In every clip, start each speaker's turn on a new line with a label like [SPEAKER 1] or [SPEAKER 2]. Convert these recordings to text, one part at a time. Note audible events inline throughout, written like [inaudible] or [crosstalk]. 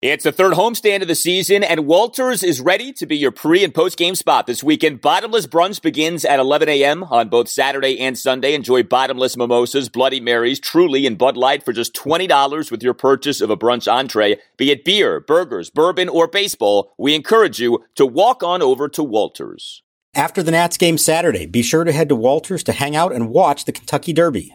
[SPEAKER 1] It's the third homestand of the season, and Walters is ready to be your pre and post game spot this weekend. Bottomless brunch begins at 11 a.m. on both Saturday and Sunday. Enjoy bottomless mimosas, Bloody Marys, Truly, and Bud Light for just $20 with your purchase of a brunch entree. Be it beer, burgers, bourbon, or baseball, we encourage you to walk on over to Walters.
[SPEAKER 2] After the Nats game Saturday, be sure to head to Walters to hang out and watch the Kentucky Derby.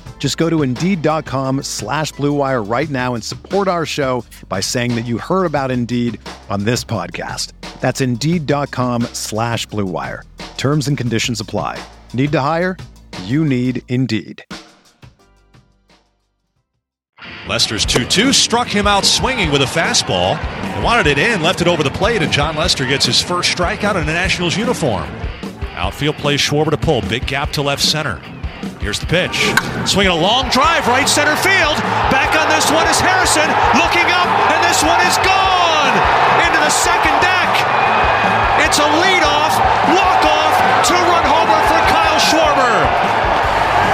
[SPEAKER 3] Just go to Indeed.com slash BlueWire right now and support our show by saying that you heard about Indeed on this podcast. That's Indeed.com slash BlueWire. Terms and conditions apply. Need to hire? You need Indeed.
[SPEAKER 4] Lester's 2 2 struck him out swinging with a fastball. Wanted it in, left it over the plate, and Jon Lester gets his first strikeout in a Nationals uniform. Outfield plays Schwarber to pull. Big gap to left center. Here's the pitch. Swinging a long drive, right center field. Back on this one is Harrison. Looking up, and this one is gone into the second deck. It's a leadoff, walk-off, two-run homer for Kyle Schwarber.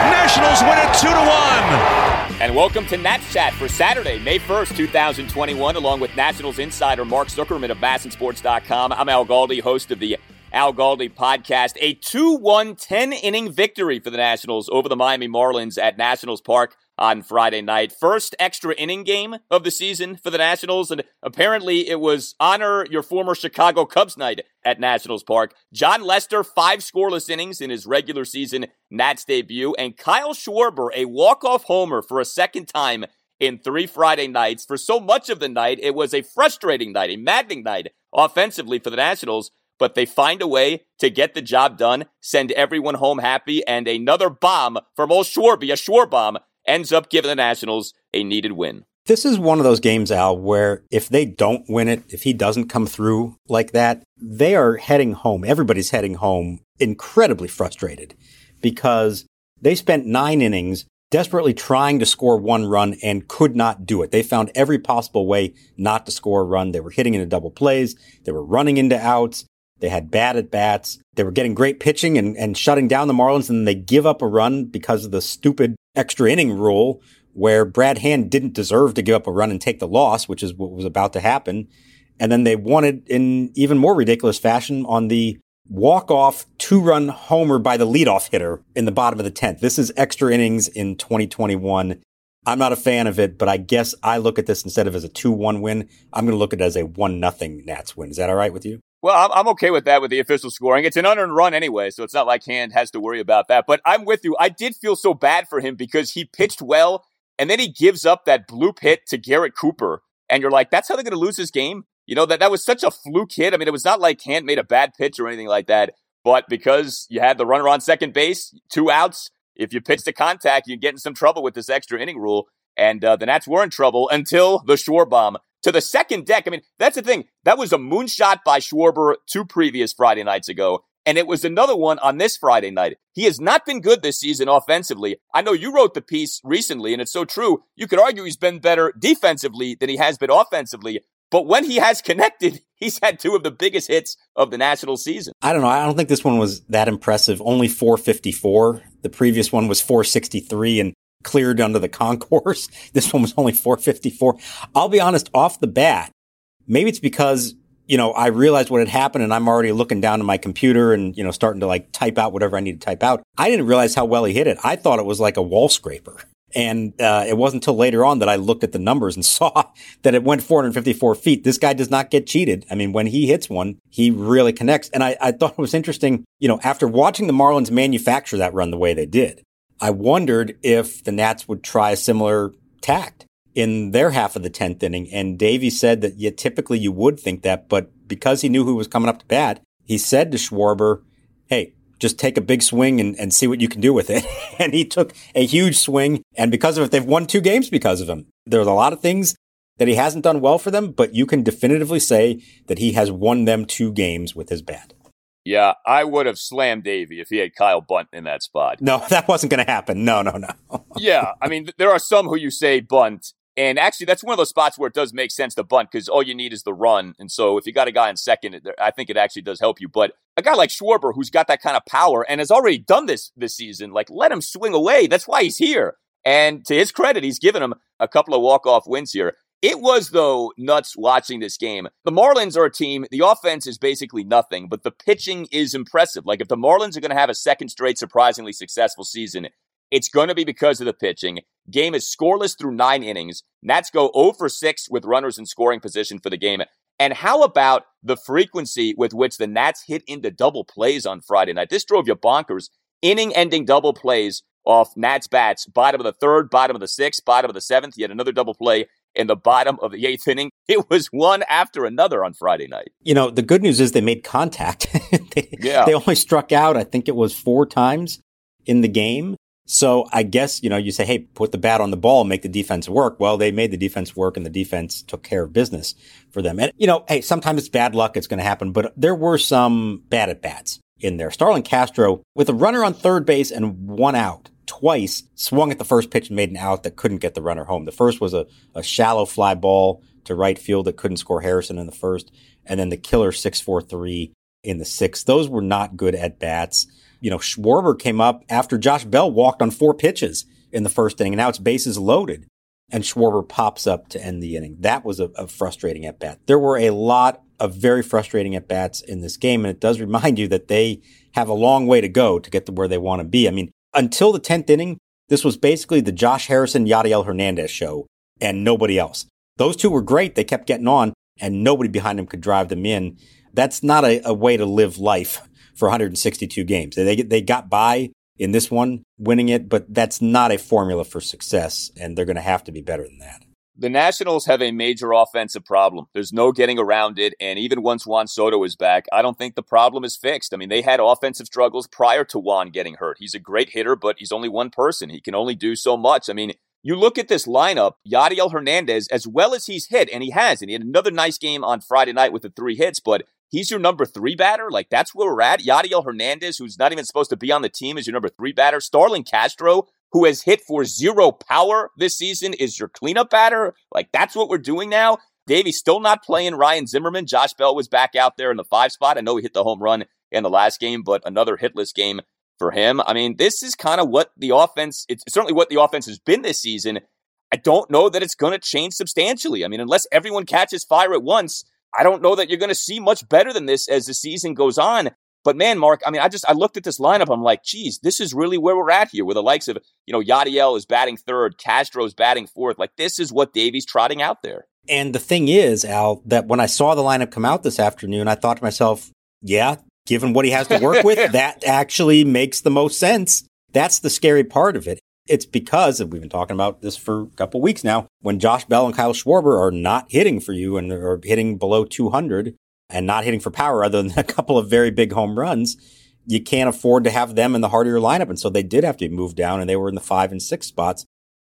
[SPEAKER 4] Nationals win it two to one.
[SPEAKER 1] And welcome to Nats Chat for Saturday, May 1st, 2021, along with Nationals insider Mark Zuckerman of MASNsports.com. I'm Al Galdi, host of the Al Galdi podcast. A 2 1 10 inning victory for the Nationals over the Miami Marlins at Nationals Park on Friday night. First extra inning game of the season for the Nationals, and apparently it was honor your former Chicago Cubs night at Nationals Park. Jon Lester, five scoreless innings in his regular season Nats debut, and Kyle Schwarber, a walk-off homer for a second time in three Friday nights. For so much of the night, it was a frustrating night, a maddening night offensively for the Nationals but they find a way to get the job done, send everyone home happy, and another bomb from old Schwarby, a Schwar bomb, ends up giving the Nationals a needed win.
[SPEAKER 2] This is one of those games, Al, where if they don't win it, if he doesn't come through like that, they are heading home. Everybody's heading home incredibly frustrated because they spent nine innings desperately trying to score one run and could not do it. They found every possible way not to score a run. They were hitting into double plays. They were running into outs. They had bad at bats. They were getting great pitching and, and shutting down the Marlins, and then they give up a run because of the stupid extra inning rule where Brad Hand didn't deserve to give up a run and take the loss, which is what was about to happen. And then they won it in even more ridiculous fashion on the walk-off two-run homer by the leadoff hitter in the bottom of the 10th. This is extra innings in 2021. I'm not a fan of it, but I guess I look at this instead of as a 2-1 win, I'm going to look at it as a 1-0 Nats win. Is that all right with you?
[SPEAKER 1] Well, I'm okay with that with the official scoring. It's an unearned run anyway, so it's not like Hand has to worry about that. But I'm with you. I did feel so bad for him because he pitched well, and then he gives up that bloop hit to Garrett Cooper, and you're like, that's how they're going to lose this game. You know that that was such a fluke hit. I mean, it was not like Hand made a bad pitch or anything like that, but because you had the runner on second base, two outs. If you pitch to contact, you get in some trouble with this extra inning rule. And uh, the Nats were in trouble until the Schwar bomb to the second deck. I mean, that's the thing. That was a moonshot by Schwarber two previous Friday nights ago. And it was another one on this Friday night. He has not been good this season offensively. I know you wrote the piece recently, and it's so true. You could argue he's been better defensively than he has been offensively. But when he has [laughs] connected, he's had two of the biggest hits of the national season.
[SPEAKER 2] I don't know. I don't think this one was that impressive. Only 454. The previous one was 463. And cleared under the concourse. [laughs] This one was only 454. I'll be honest, off the bat, maybe it's because, you know, I realized what had happened and I'm already looking down at my computer and, you know, starting to like type out whatever I need to type out. I didn't realize how well he hit it. I thought it was like a wall scraper. And uh, it wasn't until later on that I looked at the numbers and [laughs] saw that it went 454 feet. This guy does not get cheated. I mean, when he hits one, he really connects. And I, I thought it was interesting, you know, after watching the Marlins manufacture that run the way they did, I wondered if the Nats would try a similar tact in their half of the 10th inning. And Davey said that, yeah, typically you would think that, but because he knew who was coming up to bat, he said to Schwarber, Hey, just take a big swing and, and see what you can do with it. [laughs] and he took a huge swing. And because of it, they've won two games because of him. There's a lot of things that he hasn't done well for them, but you can definitively say that he has won them two games with his bat.
[SPEAKER 1] Yeah, I would have slammed Davey if he had Kyle Bunt in that spot.
[SPEAKER 2] No, [laughs] that wasn't going to happen. No, no, no. [laughs]
[SPEAKER 1] yeah, I mean, there are some who you say Bunt, and actually, that's one of those spots where it does make sense to bunt because all you need is the run. And so, if you got a guy in second, I think it actually does help you. But a guy like Schwarber, who's got that kind of power and has already done this this season, like let him swing away. That's why he's here. And to his credit, he's given him a couple of walk off wins here. It was, though, nuts watching this game. The Marlins are a team, the offense is basically nothing, but the pitching is impressive. Like, if the Marlins are going to have a second straight surprisingly successful season, it's going to be because of the pitching. Game is scoreless through nine innings. Nats go 0 for 6 with runners in scoring position for the game. And how about the frequency with which the Nats hit into double plays on Friday night? This drove you bonkers. Inning ending double plays off Nats bats, bottom of the third, bottom of the sixth, bottom of the seventh. Yet another double play in the bottom of the eighth inning. [laughs] It was one after another on Friday night.
[SPEAKER 2] You know, the good news is they made contact. [laughs] they, yeah. they only struck out, I think it was four times in the game. So I guess, you know, you say, hey, put the bat on the ball, make the defense work. Well, they made the defense work and the defense took care of business for them. And, you know, hey, sometimes it's bad luck. It's going to happen, but there were some bad at bats in there. Starlin Castro with a runner on third base and one out twice swung at the first pitch and made an out that couldn't get the runner home. The first was a, a shallow fly ball to right field that couldn't score Harrison in the first. And then the killer 643 in the sixth. Those were not good at bats you know, Schwarber came up after Josh Bell walked on four pitches in the first inning, and now it's bases loaded. And Schwarber pops up to end the inning. That was a, a frustrating at bat. There were a lot of very frustrating at bats in this game, and it does remind you that they have a long way to go to get to where they want to be. I mean, until the 10th inning, this was basically the Josh Harrison, Yadiel Hernandez show and nobody else. Those two were great. They kept getting on and nobody behind them could drive them in. That's not a, a way to live life for 162 games. They they got by in this one, winning it, but that's not a formula for success, and they're going to have to be better than that.
[SPEAKER 1] The Nationals have a major offensive problem. There's no getting around it. And even once Juan Soto is back, I don't think the problem is fixed. I mean, they had offensive struggles prior to Juan getting hurt. He's a great hitter, but he's only one person. He can only do so much. I mean, you look at this lineup, Yadiel Hernandez, as well as he's hit, and he has, and he had another nice game on Friday night with the three hits, but he's your number three batter. Like that's where we're at. Yadiel Hernandez, who's not even supposed to be on the team, is your number three batter. Starlin Castro, who has hit for zero power this season, is your cleanup batter. Like that's what we're doing now. Davey's still not playing Ryan Zimmerman. Josh Bell was back out there in the five spot. I know he hit the home run in the last game, but another hitless game for him. I mean, this is kind of what the offense, it's certainly what the offense has been this season. I don't know that it's going to change substantially. I mean, unless everyone catches fire at once, I don't know that you're going to see much better than this as the season goes on. But man, Mark, I mean, I just I looked at this lineup. I'm like, geez, this is really where we're at here. With the likes of you know Yadiel is batting third, Castro's batting fourth. Like this is what Davey's trotting out there.
[SPEAKER 2] And the thing is, Al, that when I saw the lineup come out this afternoon, I thought to myself, yeah, given what he has to work with, [laughs] that actually makes the most sense. That's the scary part of it. It's because we've been talking about this for a couple weeks now. When Josh Bell and Kyle Schwarber are not hitting for you and are hitting below 200 and not hitting for power other than [laughs] a couple of very big home runs, you can't afford to have them in the heart of your lineup. And so they did have to move down and they were in the five and six spots.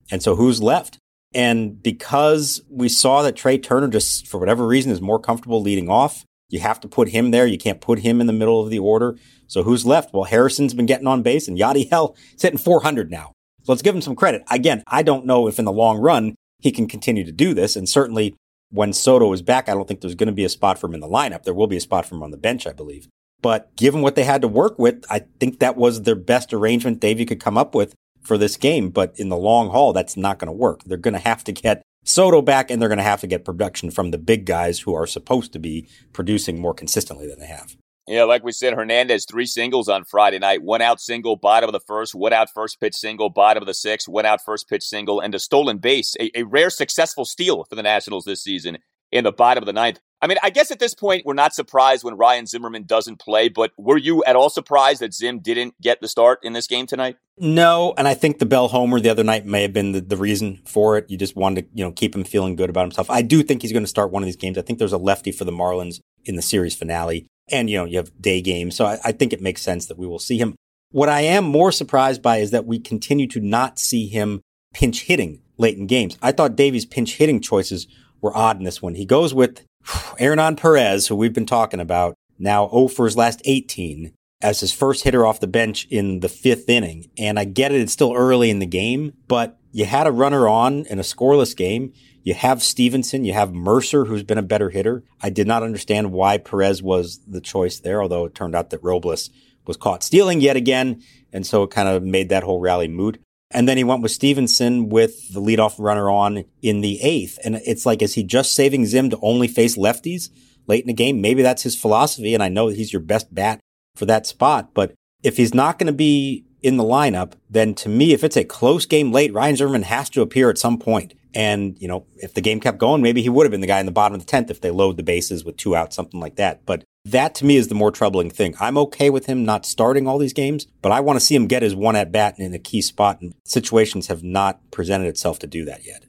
[SPEAKER 2] And so who's left? And because we saw that Trea Turner just for whatever reason is more comfortable leading off, you have to put him there. You can't put him in the middle of the order. So who's left? Well, Harrison's been getting on base and Yadiel is hitting 400 now. So let's give him some credit. Again, I don't know if in the long run he can continue to do this. And certainly when Soto is back, I don't think there's going to be a spot for him in the lineup. There will be a spot for him on the bench, I believe. But given what they had to work with, I think that was their best arrangement Davey could come up with for this game. But in the long haul, that's not going to work. They're going to have to get Soto back and they're going to have to get production from the big guys who are supposed to be producing more consistently than they have.
[SPEAKER 1] Yeah, like we said, Hernandez, three singles on Friday night. One out single, bottom of the first, one out first pitch single, bottom of the sixth, one out first pitch single, and a stolen base. A, a rare successful steal for the Nationals this season in the bottom of the ninth. I mean, I guess at this point, we're not surprised when Ryan Zimmerman doesn't play, but were you at all surprised that Zim didn't get the start in this game tonight?
[SPEAKER 2] No, and I think the Bell homer the other night may have been the, the reason for it. You just wanted to, you know, keep him feeling good about himself. I do think he's going to start one of these games. I think there's a lefty for the Marlins in the series finale. And, you know, you have day games. So I, I think it makes sense that we will see him. What I am more surprised by is that we continue to not see him pinch hitting late in games. I thought Davey's pinch hitting choices were odd in this one. He goes with [sighs] Hernan Perez, who we've been talking about, now 0 for his last 18 as his first hitter off the bench in the fifth inning. And I get it, it's still early in the game, but you had a runner on in a scoreless game. You have Stevenson, you have Mercer, who's been a better hitter. I did not understand why Perez was the choice there, although it turned out that Robles was caught stealing yet again. And so it kind of made that whole rally moot. And then he went with Stevenson with the leadoff runner on in the eighth. And it's like, is he just saving Zim to only face lefties late in the game? Maybe that's his philosophy. And I know he's your best bat for that spot. But if he's not going to be in the lineup, then to me, if it's a close game late, Ryan Zimmerman has to appear at some point. And, you know, if the game kept going, maybe he would have been the guy in the bottom of the 10th if they load the bases with two outs, something like that. But that to me is the more troubling thing. I'm okay with him not starting all these games, but I want to see him get his one at bat in a key spot, and situations have not presented itself to do that yet.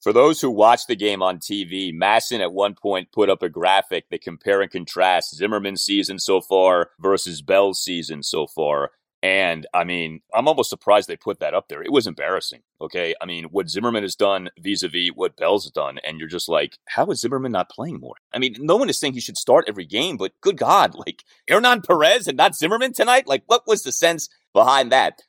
[SPEAKER 1] For those who watch the game on TV, MASN at one point put up a graphic that compare and contrast Zimmerman's season so far versus Bell's season so far. And I mean, I'm almost surprised they put that up there. It was embarrassing. Okay. I mean, what Zimmerman has done vis a vis what Bell's done. And you're just like, how is Zimmerman not playing more? I mean, no one is saying he should start every game, but good God, [laughs] like Hernan Perez and not Zimmerman tonight? Like, what was the sense behind that?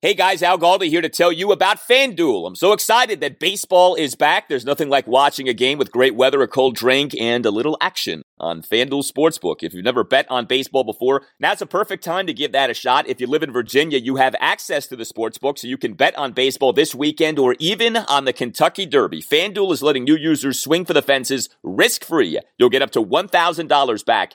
[SPEAKER 1] Hey guys, Al Galdi here to tell you about FanDuel. I'm so excited that baseball is back. There's nothing like watching a game with great weather, a cold drink, and a little action on FanDuel Sportsbook. If you've never bet on baseball before, now's a perfect time to give that a shot. If you live in Virginia, you have access to the sportsbook, so you can bet on baseball this weekend or even on the Kentucky Derby. FanDuel is letting new users swing for the fences risk-free. You'll get up to $1,000 back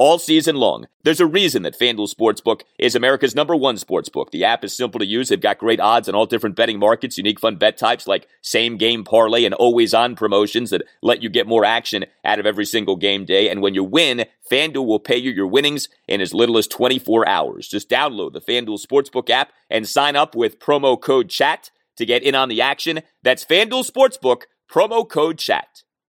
[SPEAKER 1] all season long. There's a reason that FanDuel Sportsbook is America's number one sportsbook. The app is simple to use. They've got great odds on all different betting markets, unique fun bet types like same game parlay and always on promotions that let you get more action out of every single game day. And when you win, FanDuel will pay you your winnings in as little as 24 hours. Just download the FanDuel Sportsbook app and sign up with promo code CHAT to get in on the action. That's FanDuel Sportsbook, promo code chat.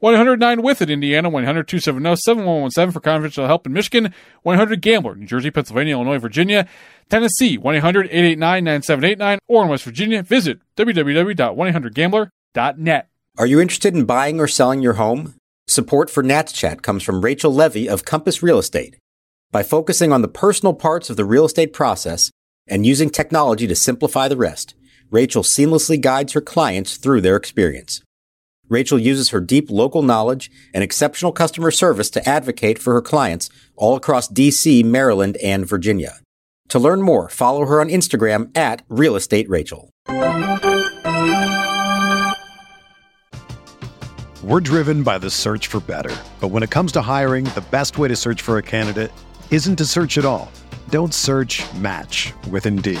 [SPEAKER 5] 109 with it, Indiana, 100 270 7117 for confidential help in Michigan, 100 Gambler, New Jersey, Pennsylvania, Illinois, Virginia, Tennessee, 1 800 889 9789, or in West Virginia, visit www.1800gambler.net.
[SPEAKER 2] Are you interested in buying or selling your home? Support for Nats Chat comes from Rachel Levy of Compass Real Estate. By focusing on the personal parts of the real estate process and using technology to simplify the rest, Rachel seamlessly guides her clients through their experience. Rachel uses her deep local knowledge and exceptional customer service to advocate for her clients all across DC, Maryland, and Virginia. To learn more, follow her on Instagram at Real Estate Rachel.
[SPEAKER 3] We're driven by the search for better. But when it comes to hiring, the best way to search for a candidate isn't to search at all. Don't search match with Indeed.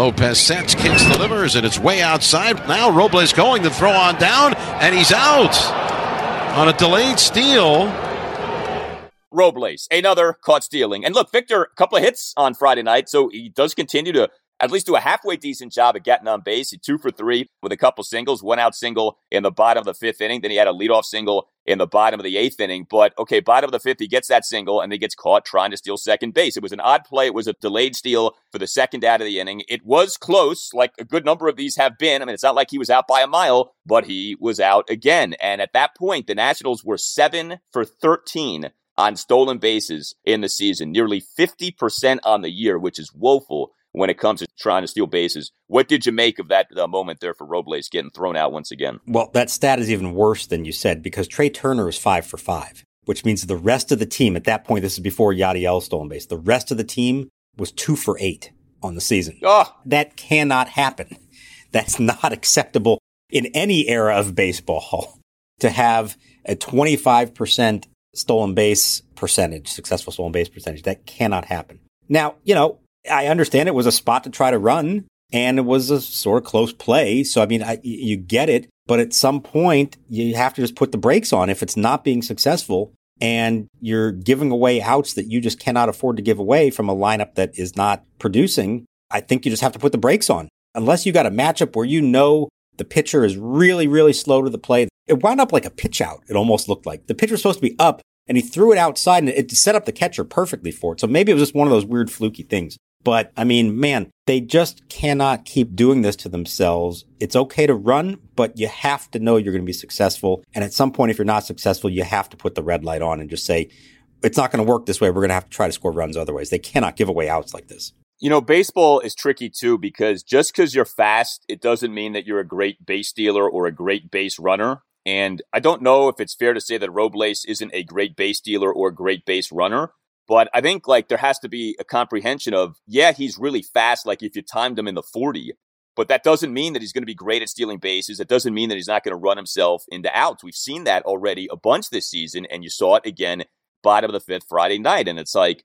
[SPEAKER 6] Lopez sets, kicks, delivers, and it's way outside. Now Robles going to throw on down, and he's out on a delayed steal.
[SPEAKER 1] Robles, another caught stealing. And look, Victor, a couple of hits on Friday night, so he does continue to at least do a halfway decent job at getting on base. He two for three with a couple singles, one out single in the bottom of the fifth inning. Then he had a leadoff single in the bottom of the eighth inning. But okay, bottom of the fifth, he gets that single and he gets caught trying to steal second base. It was an odd play. It was a delayed steal for the second out of the inning. It was close, like a good number of these have been. I mean, it's not like he was out by a mile, but he was out again. And at that point, the Nationals were seven for 13 on stolen bases in the season, nearly 50% on the year, which is woeful when it comes to trying to steal bases. What did you make of that uh, moment there for Robles getting thrown out once again?
[SPEAKER 2] Well, that stat is even worse than you said because Trea Turner is five for five, which means the rest of the team at that point, this is before Yadiel stolen base, the rest of the team was two for eight on the season.
[SPEAKER 1] Oh.
[SPEAKER 2] That cannot happen. That's not acceptable in any era of baseball to have a 25% stolen base percentage, successful stolen base percentage. That cannot happen. Now, you know, I understand it was a spot to try to run and it was a sort of close play. So, I mean, I, you get it, but at some point you have to just put the brakes on if it's not being successful and you're giving away outs that you just cannot afford to give away from a lineup that is not producing. I think you just have to put the brakes on unless you got a matchup where you know the pitcher is really, really slow to the plate. It wound up like a pitch out. It almost looked like the pitcher was supposed to be up and he threw it outside and it set up the catcher perfectly for it. So maybe it was just one of those weird fluky things. But I mean, man, they just cannot keep doing this to themselves. It's okay to run, but you have to know you're going to be successful. And at some point, if you're not successful, you have to put the red light on and just say, it's not going to work this way. We're going to have to try to score runs otherwise. They cannot give away outs like this.
[SPEAKER 1] You know, baseball is tricky too because just because you're fast, it doesn't mean that you're a great base stealer or a great base runner. And I don't know if it's fair to say that Robles isn't a great base stealer or a great base runner. But I think like there has to be a comprehension of, yeah, he's really fast. Like if you timed him in the 40, but that doesn't mean that he's going to be great at stealing bases. It doesn't mean that he's not going to run himself into outs. We've seen that already a bunch this season, and you saw it again bottom of the fifth Friday night. And it's like,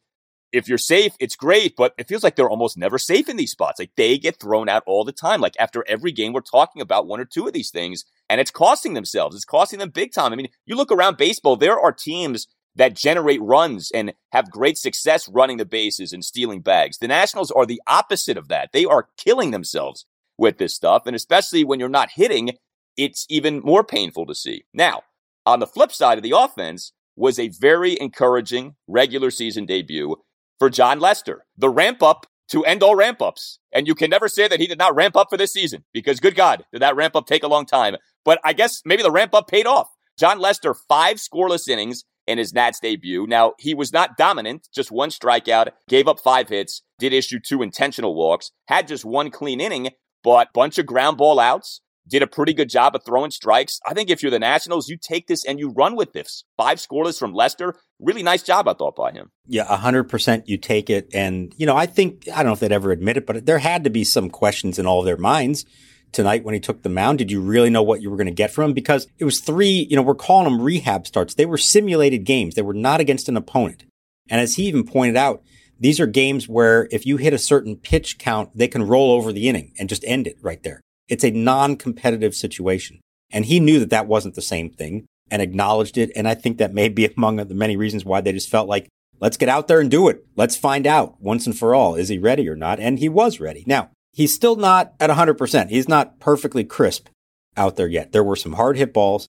[SPEAKER 1] if you're safe, it's great, but it feels like they're almost never safe in these spots. Like they get thrown out all the time. Like after every game, we're talking about one or two of these things, and it's costing themselves. It's costing them big time. I mean, you look around baseball, there are teams that generate runs and have great success running the bases and stealing bags. The Nationals are the opposite of that. They are killing themselves with this stuff. And especially when you're not hitting, it's even more painful to see. Now, on the flip side of the offense was a very encouraging regular season debut for Jon Lester, the ramp up to end all ramp ups. And you can never say that he did not ramp up for this season because good God, did that ramp up take a long time. But I guess maybe the ramp up paid off. Jon Lester, five scoreless innings, in his Nats debut. Now, he was not dominant, just one strikeout, gave up five hits, did issue two intentional walks, had just one clean inning, but a bunch of ground ball outs, did a pretty good job of throwing strikes. I think if you're the Nationals, you take this and you run with this. Five scoreless from Lester. Really nice job, I thought, by him.
[SPEAKER 2] Yeah, 100% you take it. And, you know, I think, I don't know if they'd ever admit it, but there had to be some questions in all of their minds tonight when he took the mound? Did you really know what you were going to get from him? Because it was three, you know, we're calling them rehab starts. They were simulated games. They were not against an opponent. And as he even pointed out, these are games where if you hit a certain pitch count, they can roll over the inning and just end it right there. It's a non-competitive situation. And he knew that that wasn't the same thing and acknowledged it. And I think that may be [laughs] among the many reasons why they just felt like, let's get out there and do it. Let's find out once and for all. Is he ready or not? And he was ready. Now, he's still not at 100%. He's not perfectly crisp. out there yet. There were some hard hit balls.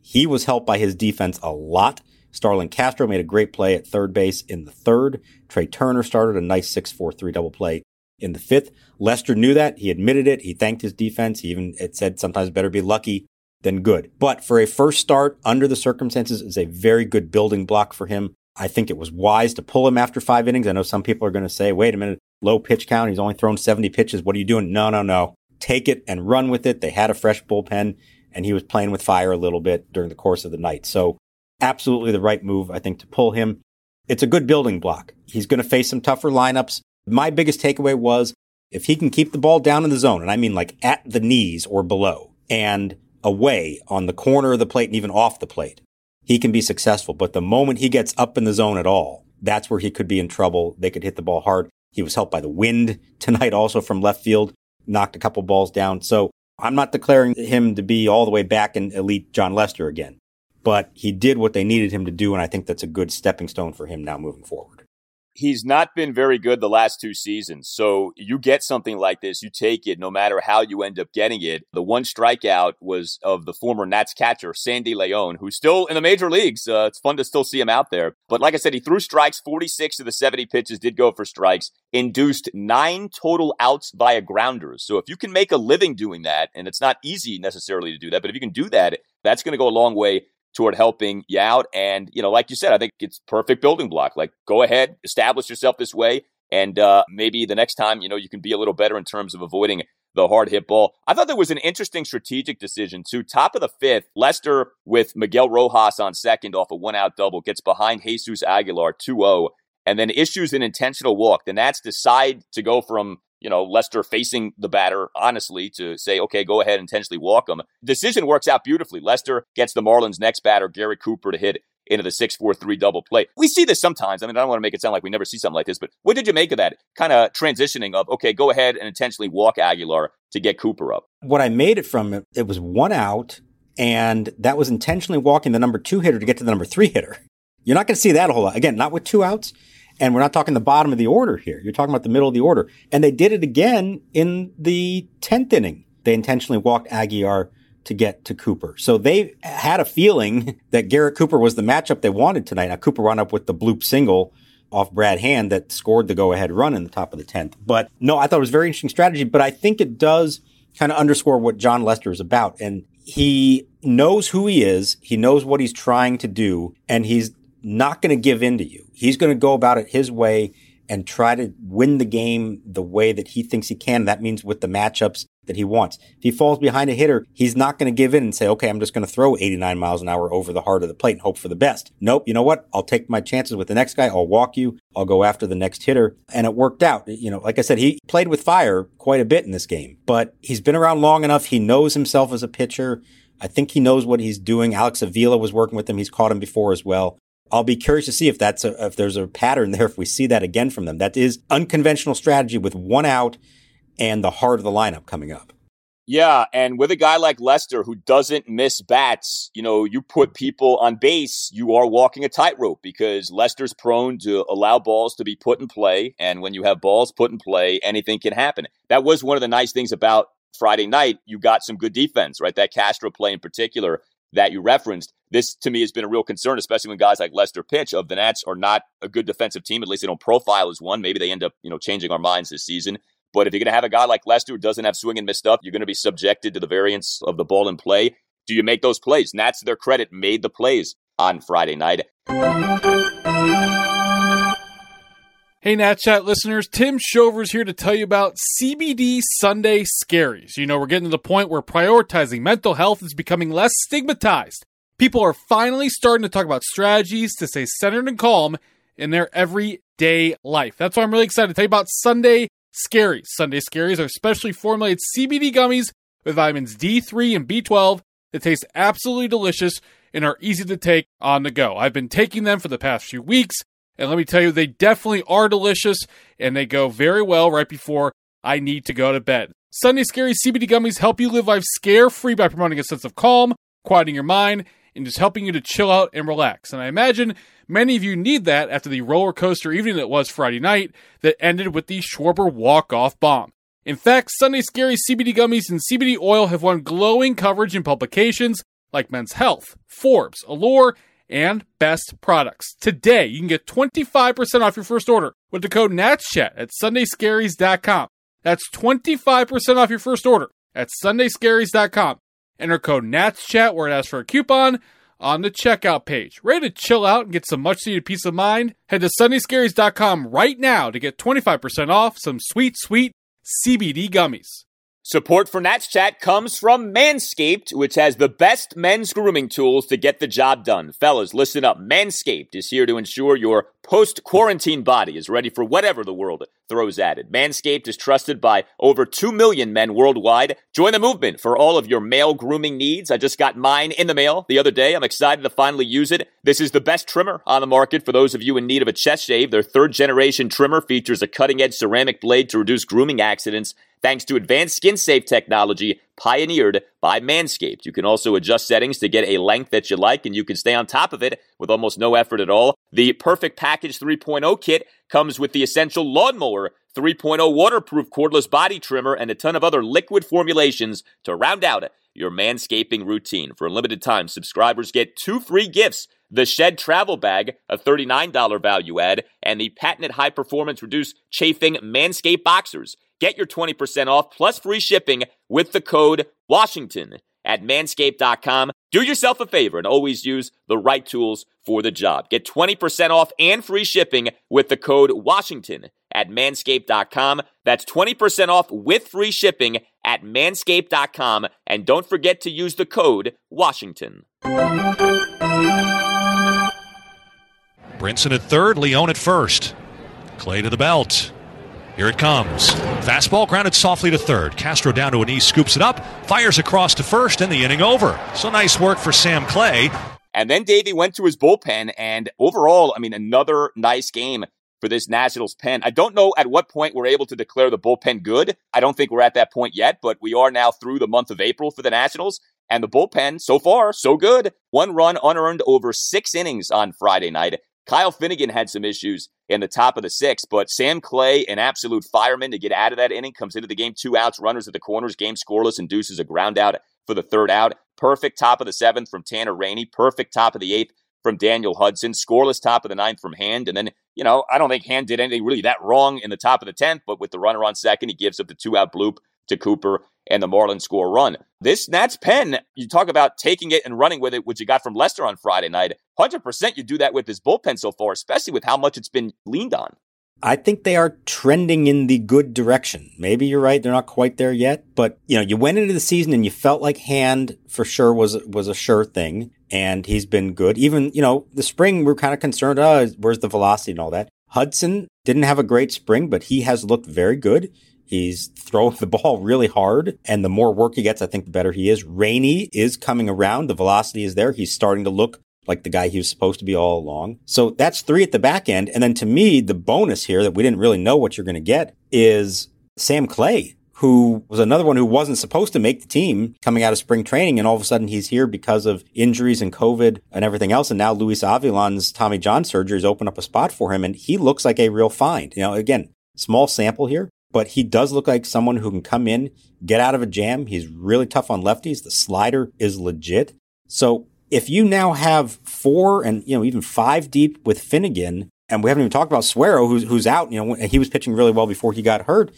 [SPEAKER 2] He was helped by his defense a lot. Starlin Castro made a great play at third base in the third. Trea Turner started a nice 6-4-3 double play in the fifth. Lester knew that. He admitted it. He thanked his defense. He even it said sometimes better be lucky than good. But for a first start under the circumstances is a very good building block for him. I think it was wise to pull him after five innings. I know some people are going to say, wait a minute, low pitch count. He's only thrown 70 pitches. What are you doing? No, no, no. Take it and run with it. They had a fresh bullpen and he was playing with fire a little bit during the course of the night. So absolutely the right move, I think, to pull him. It's a good building block. He's going to face some tougher lineups. My biggest takeaway was if he can keep the ball down in the zone, and I mean like at the knees or below and away on the corner of the plate and even off the plate, he can be successful. But the moment he gets up in the zone at all, that's where he could be in trouble. They could hit the ball hard. He was helped by the wind tonight also from left field, knocked a couple balls down. So I'm not declaring him to be all the way back in elite Jon Lester again, but he did what they needed him to do. And I think that's a good stepping stone for him now moving forward
[SPEAKER 1] he's not been very good the last two seasons. So you get something like this, you take it no matter how you end up getting it. The one strikeout was of the former Nats catcher, Sandy Leon, who's still in the major leagues. Uh, it's fun to still see him out there. But like I said, he threw strikes, 46 of the 70 pitches did go for strikes, induced nine total outs via grounders. So if you can make a living doing that, and it's not easy necessarily to do that, but if you can do that, that's going to go a long way toward helping you out. And, you know, like you said, I think it's perfect building block. Like, go ahead, establish yourself this way. And uh, maybe the next time, you know, you can be a little better in terms of avoiding the hard hit ball. I thought there was an interesting strategic decision too. Top of the fifth, Lester with Miguel Rojas on second off a one out double gets behind Jesus Aguilar 2 0 and then issues an intentional walk. The Nats decide to go from you know, Lester facing the batter honestly to say, okay, go ahead and intentionally walk him. Decision works out beautifully. Lester gets the Marlins' next batter, Gary Cooper, to hit into the 6 4 3 double play. We see this sometimes. I mean, I don't want to make it sound like we never see something like this, but what did you make of that kind of transitioning of, okay, go ahead and intentionally walk Aguilar to get Cooper up?
[SPEAKER 2] What I made it from it was one out, and that was intentionally walking the number two hitter to get to the number three hitter. You're not going to see that a whole lot. Again, not with two outs. And we're not talking the bottom of the order here. You're talking about the middle of the order. And they did it again in the 10th inning. They intentionally walked Aguilar to get to Cooper. So they had a feeling that Garrett Cooper was the matchup they wanted tonight. Now, Cooper wound up with the bloop single off Brad Hand that scored the go ahead run in the top of the 10th. But no, I thought it was very interesting strategy, but I think it does kind of underscore what Jon Lester is about. And he knows who he is. He knows what he's trying to do and he's not going to give in to you. He's going to go about it his way and try to win the game the way that he thinks he can. That means with the matchups that he wants. If he falls behind a hitter, he's not going to give in and say, okay, I'm just going to throw 89 miles an hour over the heart of the plate and hope for the best. Nope. You know what? I'll take my chances with the next guy. I'll walk you. I'll go after the next hitter. And it worked out. You know, like I said, he played with fire quite a bit in this game, but he's been around long enough. He knows himself as a pitcher. I think he knows what he's doing. Alex Avila was working with him. He's caught him before as well. I'll be curious to see if that's a, if there's a pattern there, if we see that again from them. That is unconventional strategy with one out and the heart of the lineup coming up.
[SPEAKER 1] Yeah, and with a guy like Lester who doesn't miss bats, you know, you put people on base, you are walking a tightrope because Lester's prone to allow balls to be put in play. And when you have balls put in play, anything can happen. That was one of the nice things about Friday night. You got some good defense, right? That Castro play in particular that you referenced. This to me has been a real concern, especially when guys like Lester pitch of the Nats are not a good defensive team. At least they don't profile as one. Maybe they end up, you know, changing our minds this season. But if you're going to have a guy like Lester who doesn't have swing and miss stuff, you're going to be subjected to the variance of the ball in play. Do you make those plays? Nats, to their credit, made the plays on Friday night.
[SPEAKER 5] Hey, Nat Chat listeners, Tim Shover's here to tell you about CBD Sunday Scaries. You know, we're getting to the point where prioritizing mental health is becoming less stigmatized. People are finally starting to talk about strategies to stay centered and calm in their everyday life. That's why I'm really excited to tell you about Sunday Scaries. Sunday Scaries are specially formulated CBD gummies with vitamins D3 and B12 that taste absolutely delicious and are easy to take on the go. I've been taking them for the past few weeks and let me tell you, they definitely are delicious and they go very well right before I need to go to bed. Sunday Scary CBD gummies help you live life scare free by promoting a sense of calm, quieting your mind, and just helping you to chill out and relax. And I imagine many of you need that after the roller coaster evening that was Friday night that ended with the Schwarber walk off bomb. In fact, Sunday Scary CBD gummies and CBD oil have won glowing coverage in publications like Men's Health, Forbes, Allure, and Best Products. Today, you can get 25% off your first order with the code NATSCHAT at sundayscaries.com. That's 25% off your first order at sundayscaries.com. Enter code NATSCHAT where it asks for a coupon on the checkout page. Ready to chill out and get some much needed peace of mind? Head to sundayscaries.com right now to get 25% off some sweet, sweet CBD gummies.
[SPEAKER 1] Support for Nats Chat comes from Manscaped, which has the best men's grooming tools to get the job done. Fellas, listen up. Manscaped is here to ensure your post quarantine body is ready for whatever the world throws at it. Manscaped is trusted by over 2 million men worldwide. Join the movement for all of your male grooming needs. I just got mine in the mail the other day. I'm excited to finally use it. This is the best trimmer on the market for those of you in need of a chest shave. Their third generation trimmer features a cutting edge ceramic blade to reduce grooming accidents thanks to advanced skin safe technology pioneered by Manscaped. You can also adjust settings to get a length that you like, and you can stay on top of it with almost no effort at all. The Perfect Package 3.0 kit comes with the essential lawnmower 3.0 waterproof cordless body trimmer and a ton of other liquid formulations to round out your manscaping routine. For a limited time, subscribers get two free gifts the Shed Travel Bag, a $39 value add, and the patented high performance reduced chafing Manscaped Boxers. Get your 20% off plus free shipping with the code Washington at manscaped.com. Do yourself a favor and always use the right tools for the job. Get 20% off and free shipping with the code Washington at manscaped.com. That's 20% off with free shipping at manscaped.com. And don't forget to use the code Washington.
[SPEAKER 4] Brinson at third, Leon at first. Clay to the belt. Here it comes. Fastball grounded softly to third. Castro down to a knee, scoops it up, fires across to first, and the inning over. So nice work for Sam Clay.
[SPEAKER 1] And then Davey went to his bullpen, and overall, I mean, another nice game for this Nationals pen. I don't know at what point we're able to declare the bullpen good. I don't think we're at that point yet, but we are now through the month of April for the Nationals. And the bullpen, so far, so good. One run unearned over six innings on Friday night. Kyle Finnegan had some issues in the top of the sixth, but Sam Clay, an absolute fireman to get out of that inning, comes into the game two outs, runners at the corners, game scoreless, induces a ground out for the third out. Perfect top of the seventh from Tanner Rainey. Perfect top of the eighth from Daniel Hudson. Scoreless top of the ninth from Hand. And then, you know, I don't think Hand did anything really that wrong in the top of the tenth, but with the runner on second, he gives up the two out bloop to Cooper and the Marlins score a run. This Nats pen, you talk about taking it and running with it, which you got from Lester on Friday night. 100% you do that with this bullpen so far, especially with how much it's been leaned on.
[SPEAKER 2] I think they are trending in the good direction. Maybe you're right; they're not quite there yet, but you know, you went into the season and you felt like Hand for sure was was a sure thing, and he's been good. Even you know, the spring we are kind of concerned. Oh, where's the velocity and all that? Hudson didn't have a great spring, but he has looked very good. He's throwing the [laughs] ball really hard, and the more work he gets, I think the better he is. Rainey is coming around. The velocity is there. He's starting to look like the guy he was supposed to be all along. So that's three at the back end. And then to me, the bonus here that we didn't really know what you're going to get is Sam Clay, who was another one who wasn't supposed to make the team coming out of spring training. And all of a sudden he's here because of injuries and COVID and everything else. And now Luis Avilan's Tommy John surgery has opened up a spot for him. And he looks like a real find. You know, again, small sample here, but he does look like someone who can come in, get out of a jam. He's really tough on lefties. The slider is legit. So if you now have four and, you know, even five deep with Finnegan, and we haven't even talked about Suero, who's, who's out, you know, he was pitching really well before he got hurt.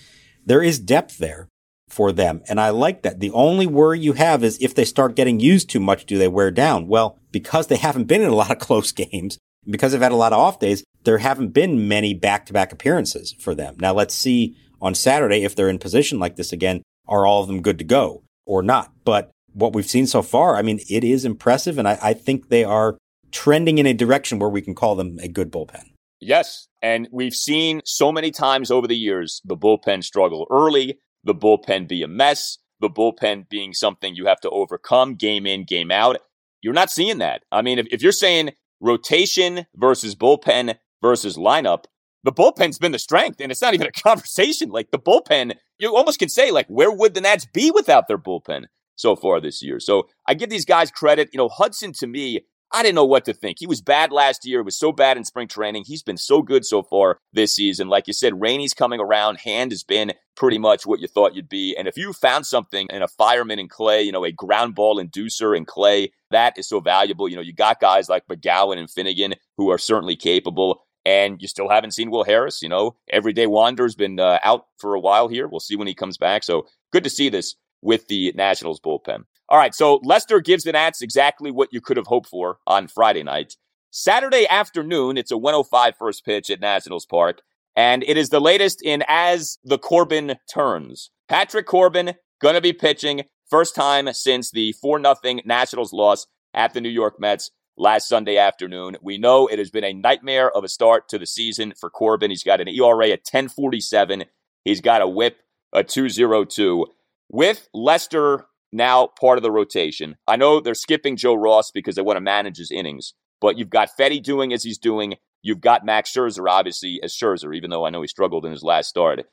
[SPEAKER 2] There is depth there for them. And I like that. The only worry you have is if they start getting used too much, do they wear down? Well, because they haven't been in a lot of [laughs] close games, because they've had a lot of off days, there haven't been many back to back appearances for them. Now let's see on Saturday, if they're in position like this again, are all of them good to go or not? But what we've seen so far, I mean, it is impressive. And I, I think they are trending in a direction where we can call them a good bullpen.
[SPEAKER 1] Yes. And we've seen so many times over the years the bullpen struggle early, the bullpen be a mess, the bullpen being something you have to overcome game in, game out. You're not seeing that. I mean, if, if you're saying rotation versus bullpen versus lineup, the bullpen's been the strength, and it's not even a [laughs] conversation. Like the bullpen, you almost can say, like, where would the Nats be without their bullpen so far this year? So I give these guys credit. You know, Hudson to me, I didn't know what to think. He was bad last year. It was so bad in spring training. He's been so good so far this season. Like you said, Rainey's coming around. Hand has been pretty much what you thought you'd be. And if you found something in a fireman in Clay, you know, a ground ball inducer in Clay, that is so valuable. You know, you got guys like McGowin and Finnegan who are certainly capable. And you still haven't seen Will Harris. You know, Everyday Wander's been uh, out for a while here. We'll see when he comes back. So good to see this with the Nationals bullpen. All right, so Lester gives the Nats exactly what you could have hoped for on Friday night. Saturday afternoon, it's a 105 first pitch at Nationals Park, and it is the latest in As the Corbin Turns. Patrick Corbin going to be pitching first time since the 4 0 Nationals loss at the New York Mets last Sunday afternoon. We know it has been a nightmare of a start to the season for Corbin. He's got an ERA at 1047. He's got a whip, a 202. With Lester now part of the rotation, I know they're skipping Joe Ross because they want to manage his innings, but you've got Fedde doing as he's doing. You've got Max Scherzer, obviously, as Scherzer, even though I know he struggled in his last start.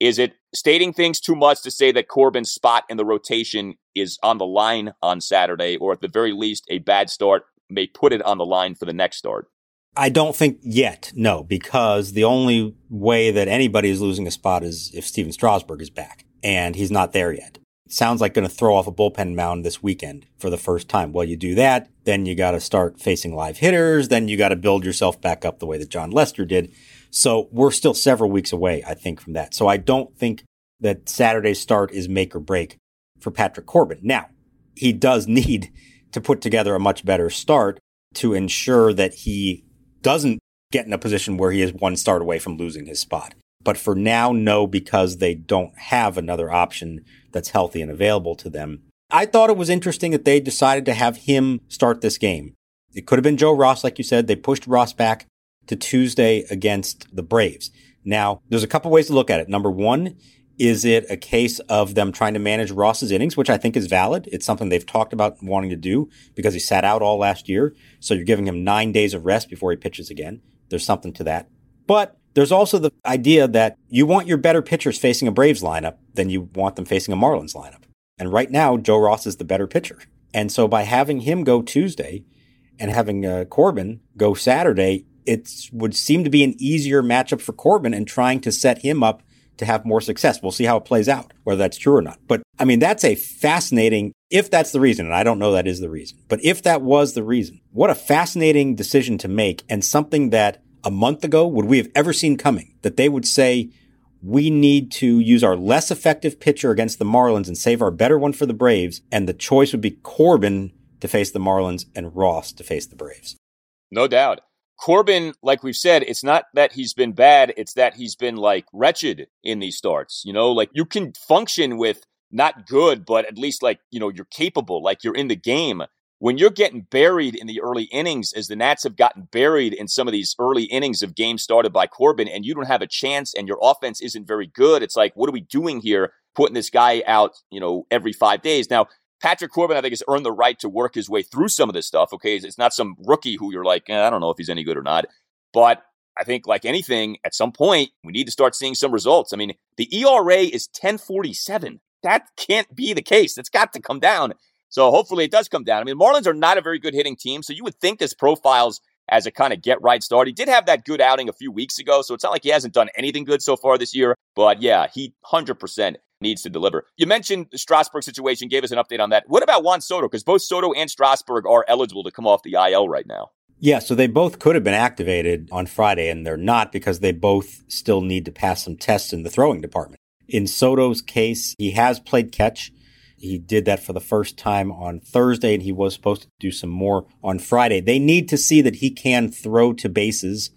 [SPEAKER 1] Is it stating things too much to say that Corbin's spot in the rotation is on the line on Saturday, or at the very least, a bad start may put it on the line for the next start?
[SPEAKER 2] I don't think yet, no, because the only way that anybody is losing a spot is if Stephen Strasburg is back and he's not there yet. Sounds like going to throw off a bullpen mound this weekend for the first time. Well, you do that, then you got to start facing live hitters, then you got to build yourself back up the way that Jon Lester did. So we're still several weeks away, I think, from that. So I don't think that Saturday's start is make or break for Patrick Corbin. Now, he does [laughs] need to put together a much better start to ensure that he doesn't get in a position where he is one start away from losing his spot. But for now, no, because they don't have another option that's healthy and available to them. I thought it was interesting that they decided to have him start this game. It could have been Joe Ross, like you said. They pushed Ross back to Tuesday against the Braves. Now, there's a couple ways to look at it. Number one, is it a case of them trying to manage Ross's innings, which I think is valid? It's something they've talked about wanting to do because he sat out all last year. So you're giving him nine days of rest before he pitches again. There's something to that. But there's also the idea that you want your better pitchers facing a Braves lineup than you want them facing a Marlins lineup. And right now, Joe Ross is the better pitcher. And so by having him go Tuesday and having uh, Corbin go Saturday, it would seem to be an easier matchup for Corbin and trying to set him up to have more success. We'll see how it plays out, whether that's true or not. But I mean, that's a fascinating, if that's the reason, and I don't know that is the reason, but if that was the reason, what a fascinating decision to make and something that a month ago would we have ever seen coming that they would say, we need to use our less effective pitcher against the Marlins and save our better one for the Braves. And the choice would be Corbin to face the Marlins and Ross to face the Braves.
[SPEAKER 1] No doubt. Corbin, like we've said, it's not that he's been bad, it's that he's been like wretched in these starts. You know, like you can function with not good, but at least like, you know, you're capable, like you're in the game when you're getting buried in the early innings, as the Nats have gotten buried in some of these early innings of games started by Corbin, and you don't have a chance and your offense isn't very good, it's like, what are we doing here putting this guy out, you know, every five days? Now, Patrick Corbin, I think, has earned the right to work his way through some of this stuff. Okay. It's not some rookie who you're like, eh, I don't know if he's any good or not. But I think, like anything, at some point, we need to start seeing some results. I mean, the ERA is 1047. That can't be the case. That's got to come down. So hopefully it does come down. I mean, Marlins are not a very good hitting team, so you would think this profiles as a kind of get right start. He did have that good outing a few weeks ago, so it's not like he hasn't done anything good so far this year. But yeah, he 100% needs to deliver. You mentioned the Strasburg situation, gave us an update on that. What about Juan Soto? Because both Soto and Strasburg are eligible to come off the IL right now.
[SPEAKER 2] Yeah, so they both could have been activated on Friday, and they're not because they both still need to pass some tests in the throwing department. In Soto's case, he has played catch. He did that for the first time on Thursday, and he was supposed to do some more on Friday. They need to see that he can throw to bases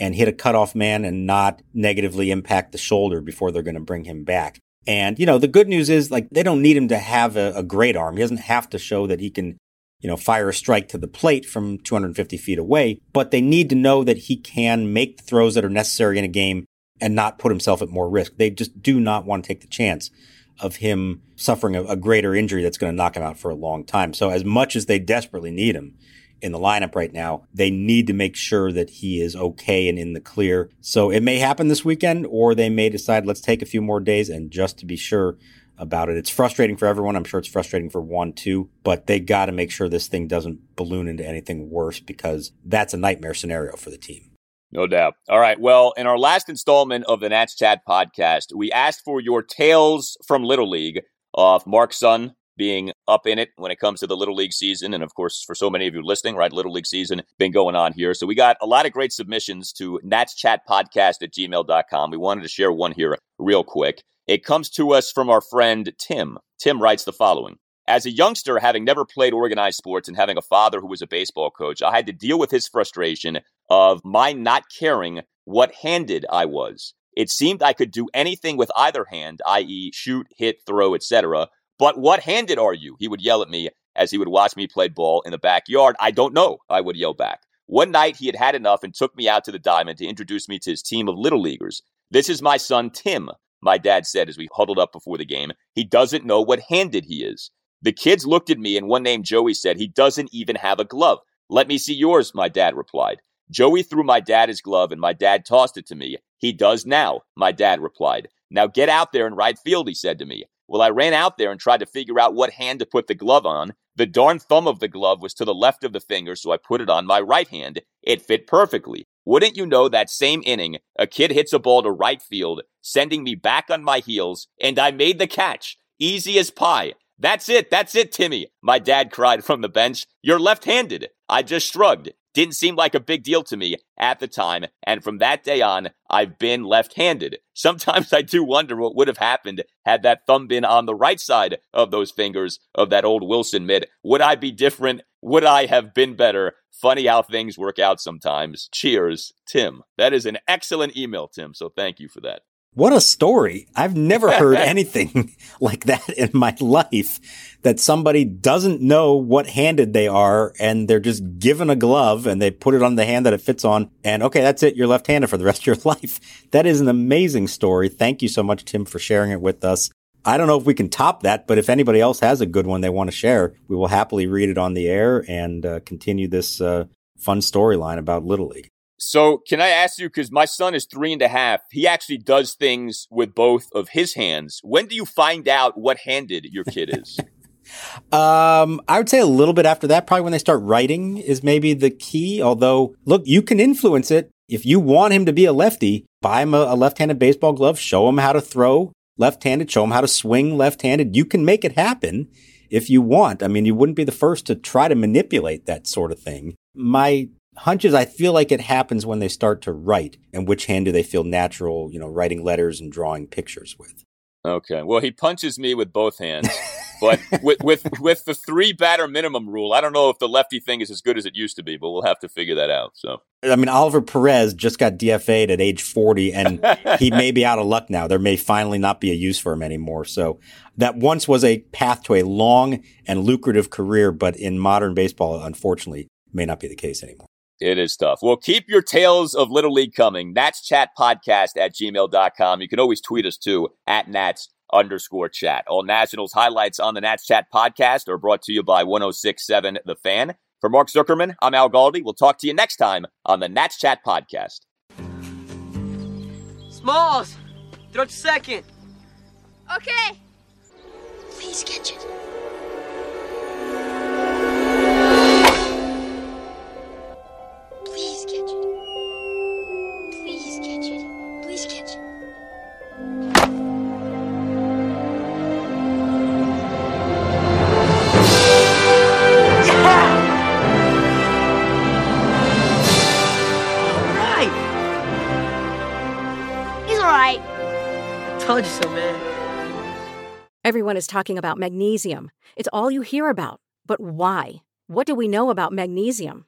[SPEAKER 2] and hit a cutoff man and not negatively impact the shoulder before they're going to bring him back. And, you know, the good news is like they don't need him to have a, a, great arm. He doesn't have to show that he can, you know, fire a strike to the plate from 250 feet away, but they need to know that he can make the throws that are necessary in a game and not put himself at more risk. They just do not want to take the chance of him suffering a, a greater injury that's going to knock him out for a long time. So as much as they desperately need him in the lineup right now, they need to make sure that he is okay and in the clear. So it may happen this weekend, or they may decide let's take a few more days and just to be sure, about it. It's frustrating for everyone. I'm sure it's frustrating for Juan too, but they got to make sure this thing doesn't balloon into anything worse because that's a nightmare scenario for the team.
[SPEAKER 1] No doubt. All right. Well, in our last installment of the Nats Chat podcast, we asked for your tales from Little League of Mark's son being up in it when it comes to the Little League season. And of course, for so many of you listening, right, Little League season been going on here. So we got a lot of great submissions to Nats Chat Podcast at gmail.com. We wanted to share one here real quick. It comes to us from our friend Tim. Tim writes the following as a youngster, having never played organized sports and having a father who was a baseball coach, I had to deal with his frustration of my not caring what handed I was. It seemed I could do anything with either hand, i.e., shoot, hit, throw, etc. But what handed are you? He would yell at me as he would watch me play ball in the backyard. I don't know, I would yell back. One night he had had enough and took me out to the diamond to introduce me to his team of little leaguers. This is my son, Tim, my dad said as we huddled up before the game. He doesn't know what handed he is. The kids looked at me, and one named Joey said, He doesn't even have a glove. Let me see yours, my dad replied. Joey threw my dad his glove, and my dad tossed it to me. He does now, my dad replied. Now get out there and right field, he said to me. Well, I ran out there and tried to figure out what hand to put the glove on. The darn thumb of the glove was to the left of the finger, so I put it on my right hand. It fit perfectly. Wouldn't you know that same inning, a kid hits a ball to right field, sending me back on my heels, and I made the catch. Easy as pie. That's it. That's it, Timmy. My dad cried from the bench. You're left handed. I just shrugged. Didn't seem like a big deal to me at the time. And from that day on, I've been left handed. [laughs] Sometimes I do wonder what would have happened had that thumb been on the right side of those fingers of that old Wilson mitt. Would I be different? Would I have been better? Funny how things work out sometimes. Cheers, Tim. That is an excellent email, Tim. So thank you for that.
[SPEAKER 2] What a story. I've never heard [laughs] anything [laughs] like that in my life that somebody doesn't know what handed they are and they're just given a glove and they put it on the hand that it fits on. And okay, that's it. You're left handed for the [laughs] rest of your life. That is an amazing story. Thank you so much, Tim, for sharing it with us. I don't know if we can top that, but if anybody else has a good one they want to share, we will happily read it on the air and uh, continue this uh, fun storyline about Little League.
[SPEAKER 1] So, can I ask you, because my son is three and a half, he actually does things with both of his hands. When do you find out what handed your kid is? [laughs]
[SPEAKER 2] um, I would say a little bit after that, probably when they start writing is maybe the key. Although, look, you can influence it. If you want him to be a lefty, buy him a, a left handed baseball glove, show him how to throw left handed, show him how to swing left handed. You can make it happen if you want. I mean, you wouldn't be the first to try to manipulate that sort of thing. My hunches, I feel like it happens when they start to write and which hand do they feel natural, you know, writing letters and drawing pictures with.
[SPEAKER 1] Okay. Well, he punches me with both hands, [laughs] but with, with with the three batter minimum rule, I don't know if the lefty thing is as good as it used to be, but we'll have to figure that out. So,
[SPEAKER 2] I mean, Oliver Perez just got DFA'd at age 40 and he [laughs] may be out of luck now. There may finally not be a use for him anymore. So that once was a path to a long and lucrative career, but in modern baseball, unfortunately, may not be the case anymore.
[SPEAKER 1] It is tough. Well, keep your tales of Little League coming. Nats Chat Podcast at gmail.com. You can always tweet us too at Nats underscore chat. All Nationals highlights on the Nats Chat Podcast are brought to you by 1067 The Fan. For Mark Zuckerman, I'm Al Galdi. We'll talk to you next time on the Nats Chat Podcast.
[SPEAKER 7] Smalls, throw to second.
[SPEAKER 8] Okay. Please catch it.
[SPEAKER 7] Told you so, man.
[SPEAKER 9] Everyone is talking about magnesium. It's all you hear about. But why? What do we know about magnesium?